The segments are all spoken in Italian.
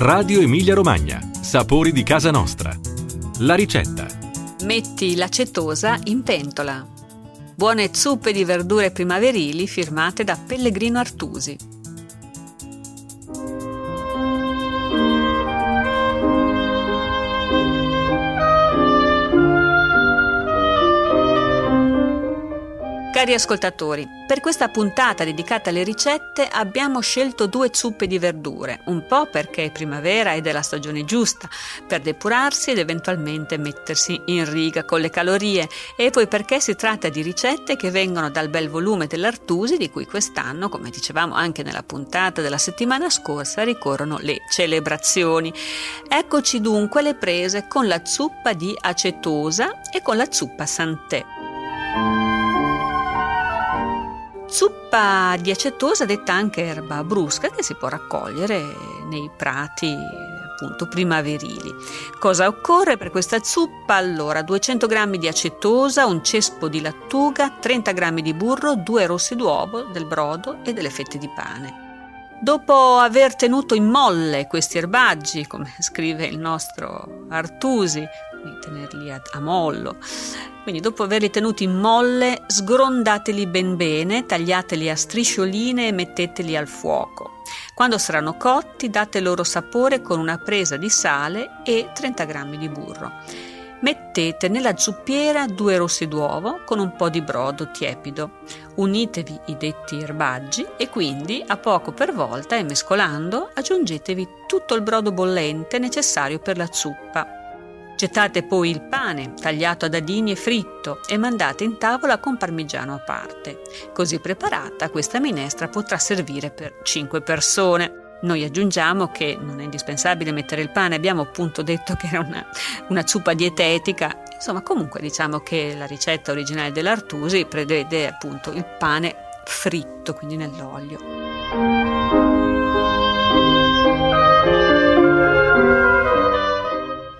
Radio Emilia Romagna. Sapori di casa nostra. La ricetta. Metti l'acetosa in pentola. Buone zuppe di verdure primaverili firmate da Pellegrino Artusi. Cari ascoltatori, per questa puntata dedicata alle ricette abbiamo scelto due zuppe di verdure, un po' perché è primavera ed è la stagione giusta per depurarsi ed eventualmente mettersi in riga con le calorie e poi perché si tratta di ricette che vengono dal bel volume dell'Artusi di cui quest'anno, come dicevamo anche nella puntata della settimana scorsa, ricorrono le celebrazioni. Eccoci dunque le prese con la zuppa di acetosa e con la zuppa santè. Zuppa di acetosa detta anche erba brusca che si può raccogliere nei prati appunto primaverili. Cosa occorre per questa zuppa? Allora 200 g di acetosa, un cespo di lattuga, 30 g di burro, due rossi d'uovo, del brodo e delle fette di pane. Dopo aver tenuto in molle questi erbaggi, come scrive il nostro Artusi, quindi tenerli a, a mollo, quindi dopo averli tenuti in molle, sgrondateli ben bene, tagliateli a striscioline e metteteli al fuoco. Quando saranno cotti, date loro sapore con una presa di sale e 30 g di burro. Mettete nella zuppiera due rossi d'uovo con un po' di brodo tiepido. Unitevi i detti erbaggi e quindi a poco per volta e mescolando aggiungetevi tutto il brodo bollente necessario per la zuppa. Gettate poi il pane tagliato a dadini e fritto e mandate in tavola con parmigiano a parte. Così preparata questa minestra potrà servire per 5 persone. Noi aggiungiamo che non è indispensabile mettere il pane, abbiamo appunto detto che era una, una zuppa dietetica, insomma comunque diciamo che la ricetta originale dell'Artusi prevede appunto il pane fritto, quindi nell'olio.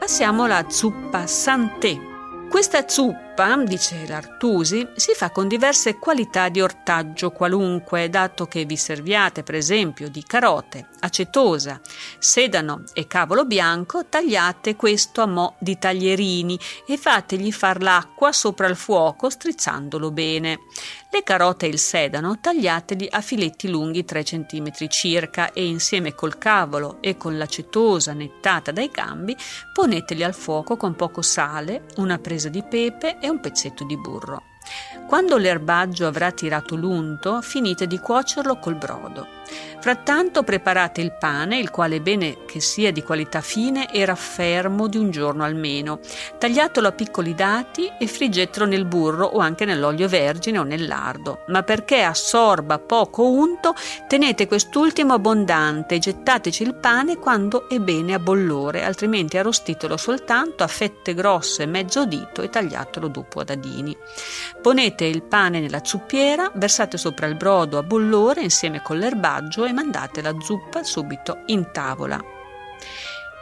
Passiamo alla zuppa santé. Questa zuppa zuppa, dice l'Artusi, si fa con diverse qualità di ortaggio qualunque, dato che vi serviate per esempio di carote, acetosa, sedano e cavolo bianco, tagliate questo a mo' di taglierini e fategli far l'acqua sopra il fuoco strizzandolo bene. Le carote e il sedano tagliateli a filetti lunghi 3 cm circa e insieme col cavolo e con l'acetosa nettata dai gambi poneteli al fuoco con poco sale, una presa di pepe e un pezzetto di burro. Quando l'erbaggio avrà tirato l'unto, finite di cuocerlo col brodo. Frattanto preparate il pane, il quale bene che sia di qualità fine e raffermo di un giorno almeno. Tagliatelo a piccoli dati e friggetelo nel burro o anche nell'olio vergine o nel lardo. Ma perché assorba poco unto, tenete quest'ultimo abbondante e gettateci il pane quando è bene a bollore, altrimenti arrostitelo soltanto a fette grosse mezzo dito e tagliatelo dopo a dadini. Ponete il pane nella zuppiera, versate sopra il brodo a bollore insieme con l'erbaggio e mandate la zuppa subito in tavola.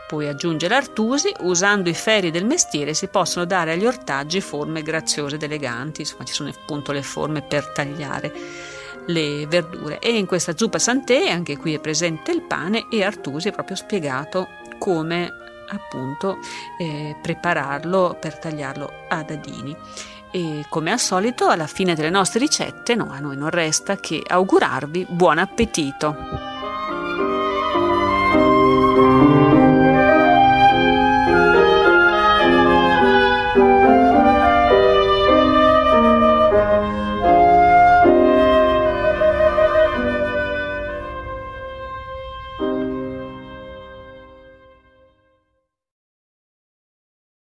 Poi aggiunge l'Artusi, usando i ferri del mestiere si possono dare agli ortaggi forme graziose ed eleganti, insomma ci sono appunto le forme per tagliare le verdure. E in questa zuppa santé anche qui è presente il pane e Artusi ha proprio spiegato come appunto eh, prepararlo per tagliarlo a dadini. E come al solito, alla fine delle nostre ricette, no, a noi non resta che augurarvi buon appetito.